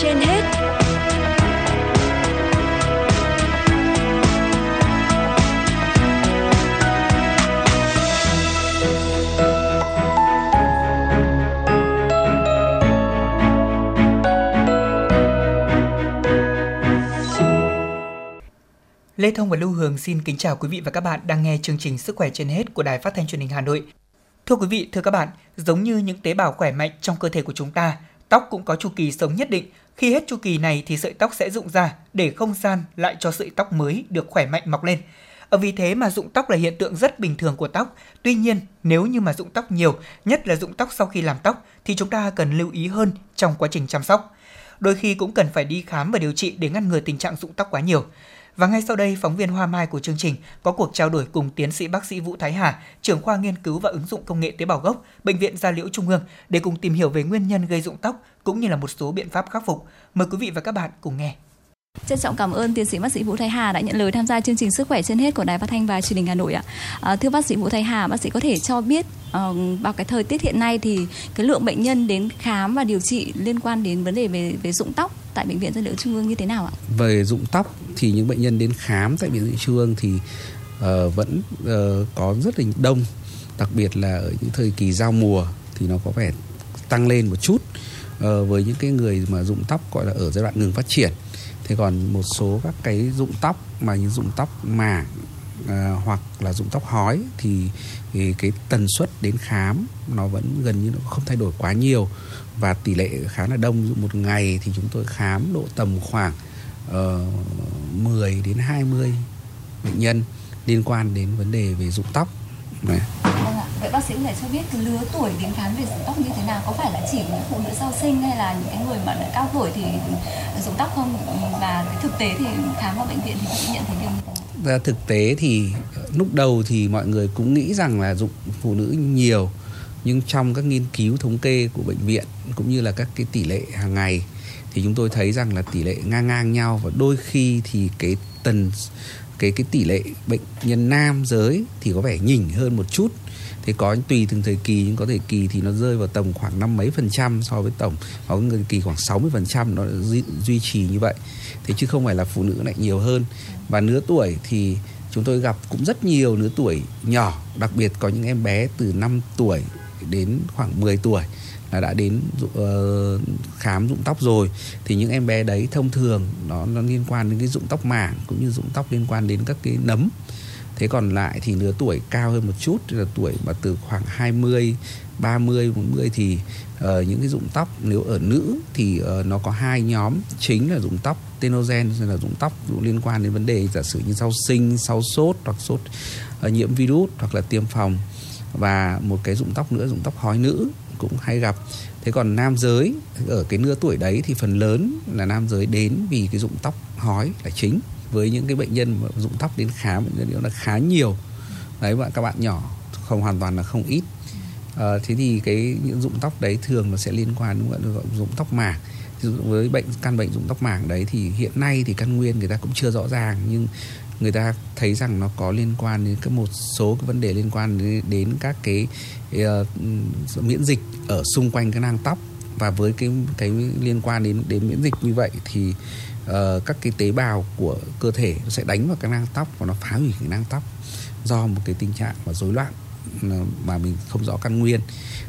trên hết Lê Thông và Lưu Hương xin kính chào quý vị và các bạn đang nghe chương trình Sức khỏe trên hết của Đài Phát thanh Truyền hình Hà Nội. Thưa quý vị, thưa các bạn, giống như những tế bào khỏe mạnh trong cơ thể của chúng ta, tóc cũng có chu kỳ sống nhất định. Khi hết chu kỳ này thì sợi tóc sẽ rụng ra để không gian lại cho sợi tóc mới được khỏe mạnh mọc lên. Ở vì thế mà rụng tóc là hiện tượng rất bình thường của tóc. Tuy nhiên, nếu như mà rụng tóc nhiều, nhất là rụng tóc sau khi làm tóc thì chúng ta cần lưu ý hơn trong quá trình chăm sóc. Đôi khi cũng cần phải đi khám và điều trị để ngăn ngừa tình trạng rụng tóc quá nhiều. Và ngay sau đây, phóng viên Hoa Mai của chương trình có cuộc trao đổi cùng tiến sĩ bác sĩ Vũ Thái Hà, trưởng khoa nghiên cứu và ứng dụng công nghệ tế bào gốc, Bệnh viện Gia Liễu Trung ương để cùng tìm hiểu về nguyên nhân gây rụng tóc cũng như là một số biện pháp khắc phục. Mời quý vị và các bạn cùng nghe. Trân trọng cảm ơn tiến sĩ bác sĩ Vũ Thái Hà đã nhận lời tham gia chương trình Sức khỏe trên hết của Đài Phát thanh và Truyền hình Hà Nội ạ. À, thưa bác sĩ Vũ Thái Hà, bác sĩ có thể cho biết uh, vào cái thời tiết hiện nay thì cái lượng bệnh nhân đến khám và điều trị liên quan đến vấn đề về về rụng tóc tại bệnh viện Gia Liễu Trung ương như thế nào ạ? Về rụng tóc thì những bệnh nhân đến khám tại bệnh viện Trung ương thì uh, vẫn uh, có rất là đông, đặc biệt là ở những thời kỳ giao mùa thì nó có vẻ tăng lên một chút uh, với những cái người mà rụng tóc gọi là ở giai đoạn ngừng phát triển thế còn một số các cái rụng tóc mà như rụng tóc mảng À, hoặc là rụng tóc hói thì, thì cái tần suất đến khám nó vẫn gần như nó không thay đổi quá nhiều và tỷ lệ khá là đông một ngày thì chúng tôi khám độ tầm khoảng ờ, uh, 10 đến 20 bệnh nhân liên quan đến vấn đề về rụng tóc Đấy. Vâng ạ. Vậy bác sĩ có thể cho biết cái lứa tuổi đến khám về rụng tóc như thế nào? Có phải là chỉ những phụ nữ sau sinh hay là những cái người mà đã cao tuổi thì rụng tóc không? Và cái thực tế thì khám ở bệnh viện thì bác sĩ nhận thấy điều như thế nào? Ra Thực tế thì lúc đầu thì mọi người cũng nghĩ rằng là dụng phụ nữ nhiều, nhưng trong các nghiên cứu thống kê của bệnh viện cũng như là các cái tỷ lệ hàng ngày thì chúng tôi thấy rằng là tỷ lệ ngang ngang nhau và đôi khi thì cái tần, cái cái tỷ lệ bệnh nhân nam giới thì có vẻ nhỉnh hơn một chút thì có tùy từng thời kỳ nhưng có thời kỳ thì nó rơi vào tầm khoảng năm mấy phần trăm so với tổng có thời kỳ khoảng 60 phần trăm nó duy, duy trì như vậy. Thế chứ không phải là phụ nữ lại nhiều hơn. Và nửa tuổi thì chúng tôi gặp cũng rất nhiều nửa tuổi nhỏ đặc biệt có những em bé từ 5 tuổi đến khoảng 10 tuổi là đã đến uh, khám rụng tóc rồi. Thì những em bé đấy thông thường nó nó liên quan đến cái rụng tóc mảng cũng như rụng tóc liên quan đến các cái nấm thế còn lại thì lứa tuổi cao hơn một chút là tuổi mà từ khoảng 20 30 40 thì uh, những cái rụng tóc nếu ở nữ thì uh, nó có hai nhóm chính là rụng tóc tenogen là rụng tóc liên quan đến vấn đề giả sử như sau sinh sau sốt hoặc sốt uh, nhiễm virus hoặc là tiêm phòng. Và một cái rụng tóc nữa rụng tóc hói nữ cũng hay gặp. Thế còn nam giới ở cái nửa tuổi đấy thì phần lớn là nam giới đến vì cái rụng tóc hói là chính với những cái bệnh nhân mà rụng tóc đến khám bệnh nhân là khá nhiều. Đấy và các bạn nhỏ không hoàn toàn là không ít. À, thế thì cái những rụng tóc đấy thường nó sẽ liên quan đến gọi rụng tóc mảng với bệnh căn bệnh rụng tóc mảng đấy thì hiện nay thì căn nguyên người ta cũng chưa rõ ràng nhưng người ta thấy rằng nó có liên quan đến các một số cái vấn đề liên quan đến, đến các cái uh, miễn dịch ở xung quanh cái nang tóc và với cái cái liên quan đến đến miễn dịch như vậy thì uh, các cái tế bào của cơ thể nó sẽ đánh vào cái nang tóc và nó phá hủy cái nang tóc do một cái tình trạng mà rối loạn ờ, mà mình không rõ căn nguyên.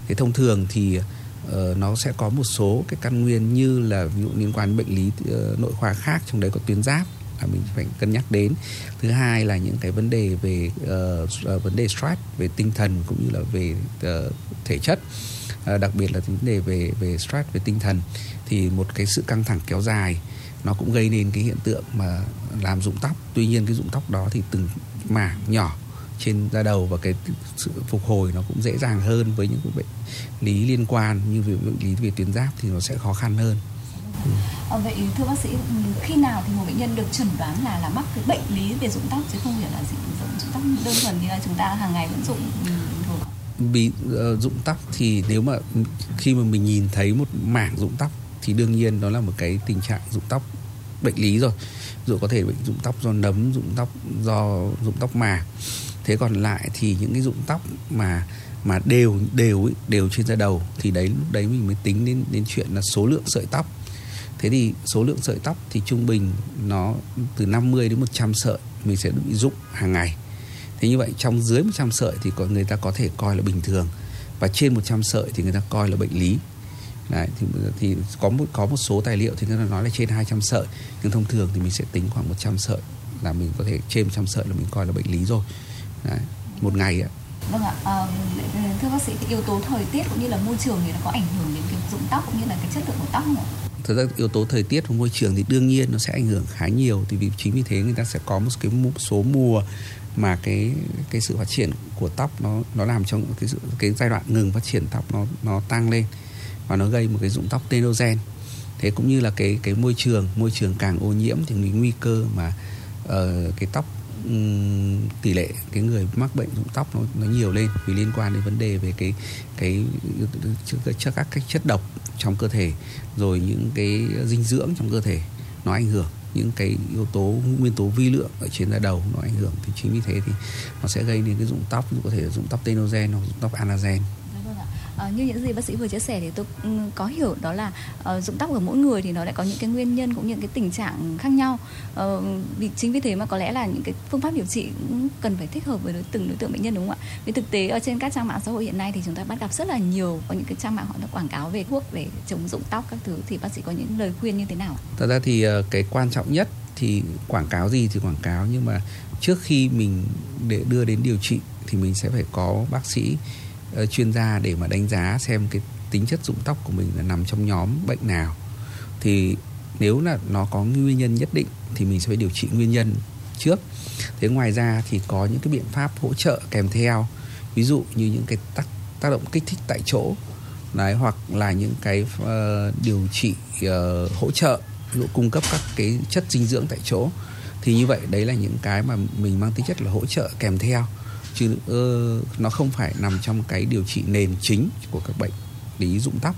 Thế thông thường thì uh, nó sẽ có một số cái căn nguyên như là ví dụ liên quan đến bệnh lý uh, nội khoa khác trong đấy có tuyến giáp là mình phải cân nhắc đến. Thứ hai là những cái vấn đề về uh, vấn đề stress về tinh thần cũng như là về uh, thể chất. À, đặc biệt là vấn đề về về stress về tinh thần thì một cái sự căng thẳng kéo dài nó cũng gây nên cái hiện tượng mà làm rụng tóc. Tuy nhiên cái rụng tóc đó thì từng mảng nhỏ trên da đầu và cái sự phục hồi nó cũng dễ dàng hơn với những bệnh lý liên quan như về bệnh lý về tuyến giáp thì nó sẽ khó khăn hơn. Ừ. À, vậy thưa bác sĩ ừ, khi nào thì một bệnh nhân được chẩn đoán là là mắc cái bệnh lý về rụng tóc chứ không phải là gì rụng tóc? Đơn thuần như là chúng ta hàng ngày vẫn rụng bị uh, rụng tóc thì nếu mà khi mà mình nhìn thấy một mảng rụng tóc thì đương nhiên đó là một cái tình trạng rụng tóc bệnh lý rồi. Dù có thể bệnh rụng tóc do nấm rụng tóc do rụng tóc mà. Thế còn lại thì những cái rụng tóc mà mà đều đều đều trên da đầu thì đấy lúc đấy mình mới tính đến đến chuyện là số lượng sợi tóc. Thế thì số lượng sợi tóc thì trung bình nó từ 50 đến 100 sợi mình sẽ bị rụng hàng ngày thế như vậy trong dưới 100 sợi thì có người ta có thể coi là bình thường và trên 100 sợi thì người ta coi là bệnh lý. Đấy, thì, thì có một có một số tài liệu thì người ta nói là trên 200 sợi nhưng thông thường thì mình sẽ tính khoảng 100 sợi là mình có thể trên 100 sợi là mình coi là bệnh lý rồi. Đấy, một ngày ạ. Vâng ạ, à, thưa bác sĩ, cái yếu tố thời tiết cũng như là môi trường thì nó có ảnh hưởng đến cái dụng tóc cũng như là cái chất lượng của tóc không ạ? Thực ra yếu tố thời tiết và môi trường thì đương nhiên nó sẽ ảnh hưởng khá nhiều thì vì chính vì thế người ta sẽ có một cái số mùa mà cái cái sự phát triển của tóc nó nó làm cho cái sự cái giai đoạn ngừng phát triển tóc nó nó tăng lên và nó gây một cái rụng tóc tenogen. Thế cũng như là cái cái môi trường môi trường càng ô nhiễm thì nguy cơ mà uh, cái tóc um, tỷ lệ cái người mắc bệnh rụng tóc nó nó nhiều lên vì liên quan đến vấn đề về cái cái trước các cái chất độc trong cơ thể rồi những cái dinh dưỡng trong cơ thể nó ảnh hưởng những cái yếu tố, nguyên tố vi lượng ở trên da đầu nó ảnh hưởng. Thì chính vì thế thì nó sẽ gây nên cái rụng tóc, có thể là rụng tóc tenogen hoặc rụng tóc anagen. À, như những gì bác sĩ vừa chia sẻ thì tôi ừ, có hiểu đó là ờ, uh, rụng tóc ở mỗi người thì nó lại có những cái nguyên nhân cũng những cái tình trạng khác nhau. Uh, vì chính vì thế mà có lẽ là những cái phương pháp điều trị cũng cần phải thích hợp với đối, từng đối tượng bệnh nhân đúng không ạ? Vì thực tế ở trên các trang mạng xã hội hiện nay thì chúng ta bắt gặp rất là nhiều có những cái trang mạng họ đã quảng cáo về thuốc về chống rụng tóc các thứ. Thì bác sĩ có những lời khuyên như thế nào? Thật ra thì uh, cái quan trọng nhất thì quảng cáo gì thì quảng cáo nhưng mà trước khi mình để đưa đến điều trị thì mình sẽ phải có bác sĩ uh, chuyên gia để mà đánh giá xem cái tính chất rụng tóc của mình là nằm trong nhóm bệnh nào. Thì nếu là nó có nguyên nhân nhất định thì mình sẽ phải điều trị nguyên nhân trước. Thế ngoài ra thì có những cái biện pháp hỗ trợ kèm theo. Ví dụ như những cái tác tác động kích thích tại chỗ đấy hoặc là những cái uh, điều trị uh, hỗ trợ ví dụ cung cấp các cái chất dinh dưỡng tại chỗ. Thì như vậy đấy là những cái mà mình mang tính chất là hỗ trợ kèm theo chứ uh, nó không phải nằm trong cái điều trị nền chính của các bệnh lý rụng tóc.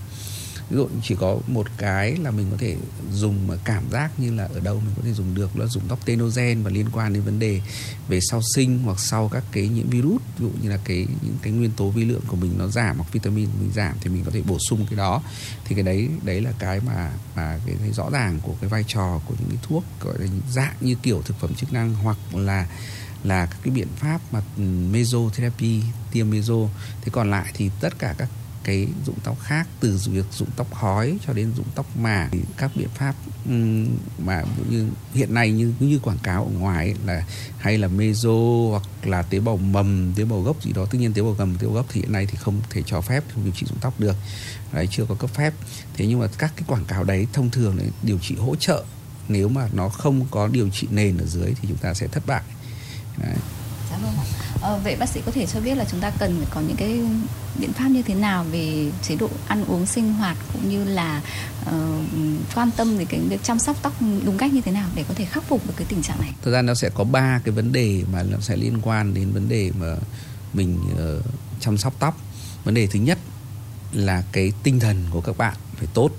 Ví dụ chỉ có một cái là mình có thể dùng mà cảm giác như là ở đâu mình có thể dùng được là dùng tóc tenogen và liên quan đến vấn đề về sau sinh hoặc sau các cái nhiễm virus. Ví dụ như là cái những cái nguyên tố vi lượng của mình nó giảm hoặc vitamin của mình giảm thì mình có thể bổ sung cái đó. Thì cái đấy đấy là cái mà mà cái cái rõ ràng của cái vai trò của những cái thuốc gọi là dạng như kiểu thực phẩm chức năng hoặc là là các cái biện pháp mà ừ, mesotherapy tiêm meso. Thế còn lại thì tất cả các cái dụng tóc khác từ việc dụng tóc hói cho đến dụng tóc mà thì các biện pháp ừ, mà như hiện nay như như quảng cáo ở ngoài ấy, là hay là meso hoặc là tế bào mầm tế bào gốc gì đó. Tất nhiên tế bào mầm tế bào gốc thì hiện nay thì không thể cho phép không điều trị rụng tóc được. Đấy chưa có cấp phép. Thế nhưng mà các cái quảng cáo đấy thông thường để điều trị hỗ trợ. Nếu mà nó không có điều trị nền ở dưới thì chúng ta sẽ thất bại đấy. Dạ vâng ạ. À, vậy bác sĩ có thể cho biết là chúng ta cần phải có những cái biện pháp như thế nào về chế độ ăn uống sinh hoạt cũng như là uh, quan tâm đến cái việc chăm sóc tóc đúng cách như thế nào để có thể khắc phục được cái tình trạng này? Thực ra nó sẽ có ba cái vấn đề mà nó sẽ liên quan đến vấn đề mà mình uh, chăm sóc tóc. Vấn đề thứ nhất là cái tinh thần của các bạn phải tốt.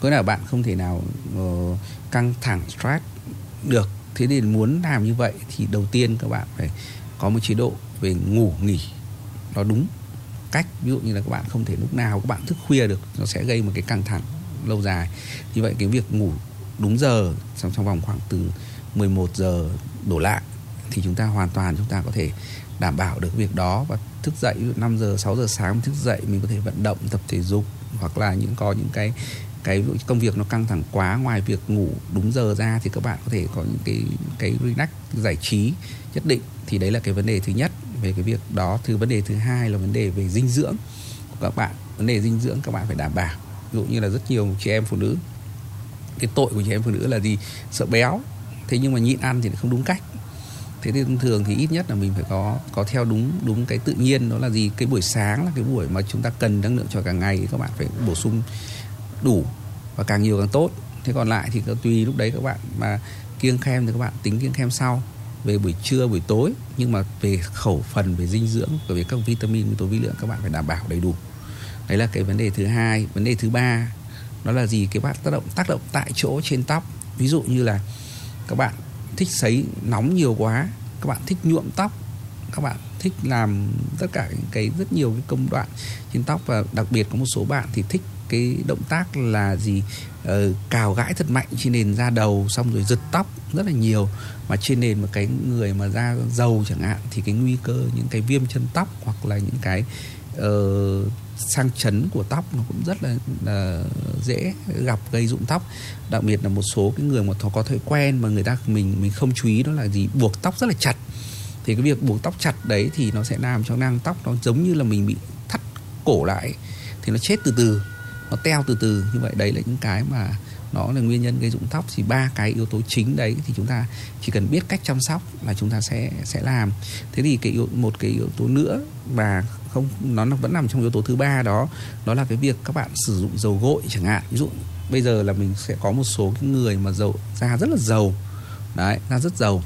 Có là bạn không thể nào uh, căng thẳng stress được thế thì muốn làm như vậy thì đầu tiên các bạn phải có một chế độ về ngủ, nghỉ. Nó đúng cách, ví dụ như là các bạn không thể lúc nào các bạn thức khuya được, nó sẽ gây một cái căng thẳng lâu dài. Như vậy cái việc ngủ đúng giờ, trong trong vòng khoảng từ 11 giờ đổ lại thì chúng ta hoàn toàn chúng ta có thể đảm bảo được việc đó và thức dậy 5 giờ 6 giờ sáng thức dậy mình có thể vận động, tập thể dục hoặc là những, có những cái cái công việc nó căng thẳng quá, ngoài việc ngủ đúng giờ ra thì các bạn có thể có những cái cái relax, giải trí nhất định. Thì đấy là cái vấn đề thứ nhất về cái việc đó. Thứ vấn đề thứ hai là vấn đề về dinh dưỡng của các bạn. Vấn đề dinh dưỡng các bạn phải đảm bảo. Ví dụ như là rất nhiều chị em phụ nữ, cái tội của chị em phụ nữ là gì? Sợ béo. Thế nhưng mà nhịn ăn thì không đúng cách. Thế thì thông thường thì ít nhất là mình phải có có theo đúng đúng cái tự nhiên. Đó là gì? Cái buổi sáng là cái buổi mà chúng ta cần năng lượng cho cả ngày các bạn phải bổ sung đủ và càng nhiều càng tốt. Thế còn lại thì tùy lúc đấy các bạn mà kiêng khem thì các bạn tính kiêng khem sau. Về buổi trưa, buổi tối, nhưng mà về khẩu phần, về dinh dưỡng, và về các vitamin tố vi lượng, các bạn phải đảm bảo đầy đủ. Đấy là cái vấn đề thứ hai. Vấn đề thứ ba đó là gì? Cái bạn tác động tác động tại chỗ trên tóc. Ví dụ như là các bạn thích sấy nóng nhiều quá, các bạn thích nhuộm tóc, các bạn thích làm tất cả những cái rất nhiều cái công đoạn trên tóc. Và đặc biệt có một số bạn thì thích cái động tác là gì? Uh, cào gãi thật mạnh trên nền da đầu xong rồi giật tóc rất là nhiều. Mà trên nền một cái người mà da dầu chẳng hạn thì cái nguy cơ những cái viêm chân tóc hoặc là những cái uh, sang chấn của tóc nó cũng rất là, là dễ gặp gây rụng tóc. Đặc biệt là một số cái người mà có thói quen mà người ta mình mình không chú ý đó là gì? Buộc tóc rất là chặt. Thì cái việc buộc tóc chặt đấy thì nó sẽ làm cho nang tóc nó giống như là mình bị thắt cổ lại thì nó chết từ từ nó teo từ từ như vậy. Đấy là những cái mà nó là nguyên nhân gây rụng tóc. Thì ba cái yếu tố chính đấy thì chúng ta chỉ cần biết cách chăm sóc là chúng ta sẽ sẽ làm. Thế thì cái yếu, một cái yếu tố nữa mà không nó vẫn nằm trong yếu tố thứ ba đó đó là cái việc các bạn sử dụng dầu gội chẳng hạn. Ví dụ bây giờ là mình sẽ có một số cái người mà dầu da rất là dầu. Đấy da rất dầu.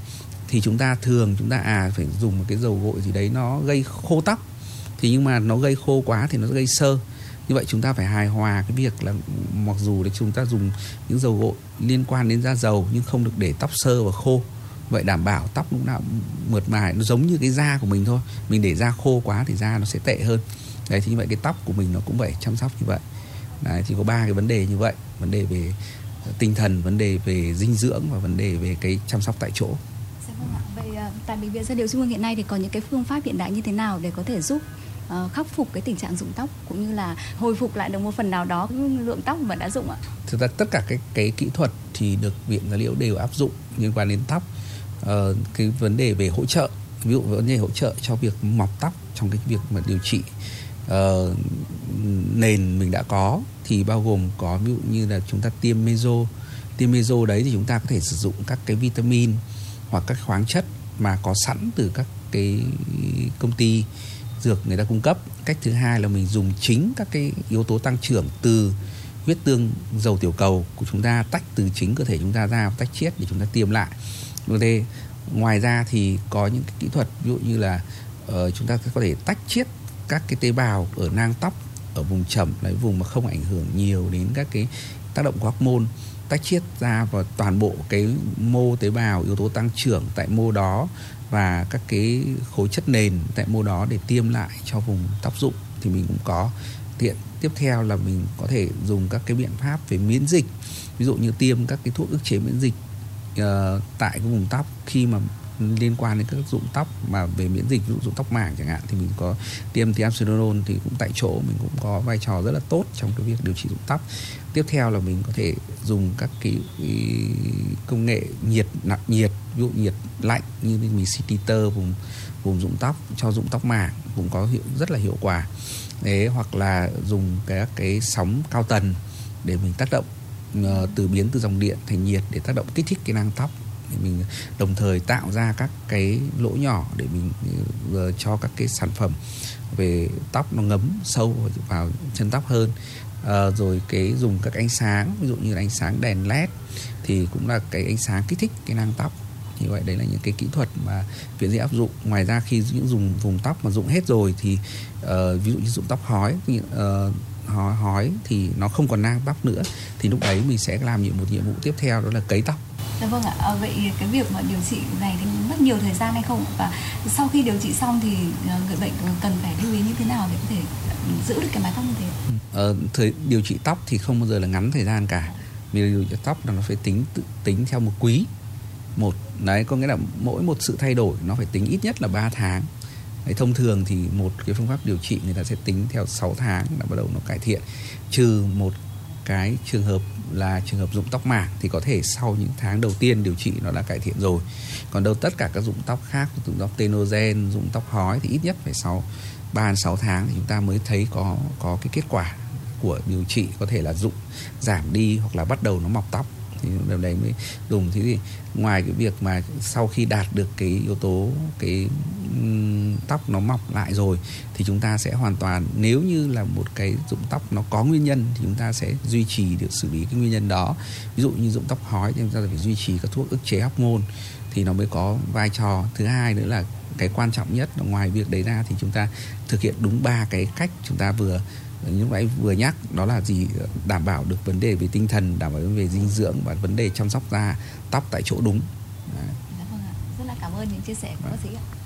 Thì chúng ta thường chúng ta à phải dùng một cái dầu gội gì đấy nó gây khô tóc. Thì nhưng mà nó gây khô quá thì nó gây sơ như vậy chúng ta phải hài hòa cái việc là mặc dù là chúng ta dùng những dầu gội liên quan đến da dầu nhưng không được để tóc sơ và khô. Vậy đảm bảo tóc lúc nào mượt mài nó giống như cái da của mình thôi. Mình để da khô quá thì da nó sẽ tệ hơn. Đấy, thì như vậy cái tóc của mình nó cũng phải chăm sóc như vậy. Đấy, thì có ba cái vấn đề như vậy. Vấn đề về ờ, tinh thần, vấn đề về dinh dưỡng và vấn đề về cái chăm sóc tại chỗ. Dạ vâng vậy ờ, tại bệnh viện gia liễu trung ương hiện nay thì có những cái phương pháp hiện đại như thế nào để có thể giúp uh, khắc phục cái tình trạng rụng tóc cũng như là hồi phục lại được một phần nào đó lượng tóc mà đã rụng ạ? Thực ra tất cả cái cái kỹ thuật thì được viện da liễu đều áp dụng liên quan đến tóc. Uh, cái vấn đề về hỗ trợ ví dụ vấn đề hỗ trợ cho việc mọc tóc trong cái việc mà điều trị uh, nền mình đã có thì bao gồm có ví dụ như là chúng ta tiêm meso tiêm meso đấy thì chúng ta có thể sử dụng các cái vitamin hoặc các khoáng chất mà có sẵn từ các cái công ty dược người ta cung cấp. Cách thứ hai là mình dùng chính các cái yếu tố tăng trưởng từ huyết tương dầu tiểu cầu của chúng ta tách từ chính cơ thể chúng ta ra tách chiết để chúng ta tiêm lại. Vâng, Đây ngoài ra thì có những cái kỹ thuật ví dụ như là uh, chúng ta có thể tách chiết các cái tế bào ở nang tóc ở vùng chẩm là vùng mà không ảnh hưởng nhiều đến các cái tác động của hormone tách chiết ra và toàn bộ cái mô tế bào yếu tố tăng trưởng tại mô đó và các cái khối chất nền tại mô đó để tiêm lại cho vùng tóc rụng thì mình cũng có. Tiện tiếp theo là mình có thể dùng các cái biện pháp về miễn dịch ví dụ như tiêm các cái thuốc ức chế miễn dịch uh, tại cái vùng tóc khi mà liên quan đến các dụng tóc mà về miễn dịch ví dụ dụng tóc mảng chẳng hạn thì mình có tiêm tiamcinolone thì cũng tại chỗ mình cũng có vai trò rất là tốt trong cái việc điều trị dụng tóc. Tiếp theo là mình có thể dùng các cái, công nghệ nhiệt nặng nhiệt ví dụ nhiệt lạnh như mình xịt vùng vùng dụng tóc cho dụng tóc mảng cũng có hiệu rất là hiệu quả. Đấy hoặc là dùng cái cái sóng cao tần để mình tác động uh, từ biến từ dòng điện thành nhiệt để tác động kích thích cái nang tóc để mình đồng thời tạo ra các cái lỗ nhỏ để mình uh, cho các cái sản phẩm về tóc nó ngấm sâu vào chân tóc hơn. À, rồi cái dùng các ánh sáng ví dụ như là ánh sáng đèn led thì cũng là cái ánh sáng kích thích cái nang tóc. Như vậy đấy là những cái kỹ thuật mà viện dĩ áp dụng. Ngoài ra khi những dùng vùng tóc mà dụng hết rồi thì uh, ví dụ như dụng tóc hói uh, hói, hói thì nó không còn nang tóc nữa. Thì lúc đấy mình sẽ làm nhiệm một nhiệm vụ tiếp theo đó là cấy tóc. Dạ vâng ạ. À, vậy cái việc mà điều trị này thì mất nhiều thời gian hay không? Và sau khi điều trị xong thì à, người bệnh cần phải lưu ý như thế nào để có thể giữ được cái mái tóc như thế? Ừ. Ờ, thời điều trị tóc thì không bao giờ là ngắn thời gian cả. Vì điều trị tóc là nó phải tính tự tính theo một quý một đấy có nghĩa là mỗi một sự thay đổi nó phải tính ít nhất là 3 tháng đấy, thông thường thì một cái phương pháp điều trị người ta sẽ tính theo 6 tháng là bắt đầu nó cải thiện trừ một cái trường hợp là trường hợp dụng tóc mảng thì có thể sau những tháng đầu tiên điều trị nó đã cải thiện rồi. Còn đâu tất cả các dụng tóc khác dụng tóc tenogen dụng tóc hói thì ít nhất phải sau 3 6 tháng thì chúng ta mới thấy có có cái kết quả của điều trị có thể là dụng giảm đi hoặc là bắt đầu nó mọc tóc thì điều đấy mới dùng thế thì ngoài cái việc mà sau khi đạt được cái yếu tố, cái tóc nó mọc lại rồi thì chúng ta sẽ hoàn toàn, nếu như là một cái dụng tóc nó có nguyên nhân thì chúng ta sẽ duy trì được xử lý cái nguyên nhân đó. Ví dụ như dụng tóc hói thì chúng ta phải duy trì các thuốc ức chế hormone thì nó mới có vai trò. Thứ hai nữa là cái quan trọng nhất là ngoài việc đấy ra thì chúng ta thực hiện đúng ba cái cách chúng ta vừa lúc nãy vừa nhắc, đó là gì? Đảm bảo được vấn đề về tinh thần, đảm bảo về dinh dưỡng và vấn đề chăm sóc da, tóc tại chỗ đúng. Đấy. Dạ vâng Rất là cảm ơn những chia sẻ của bác sĩ ạ.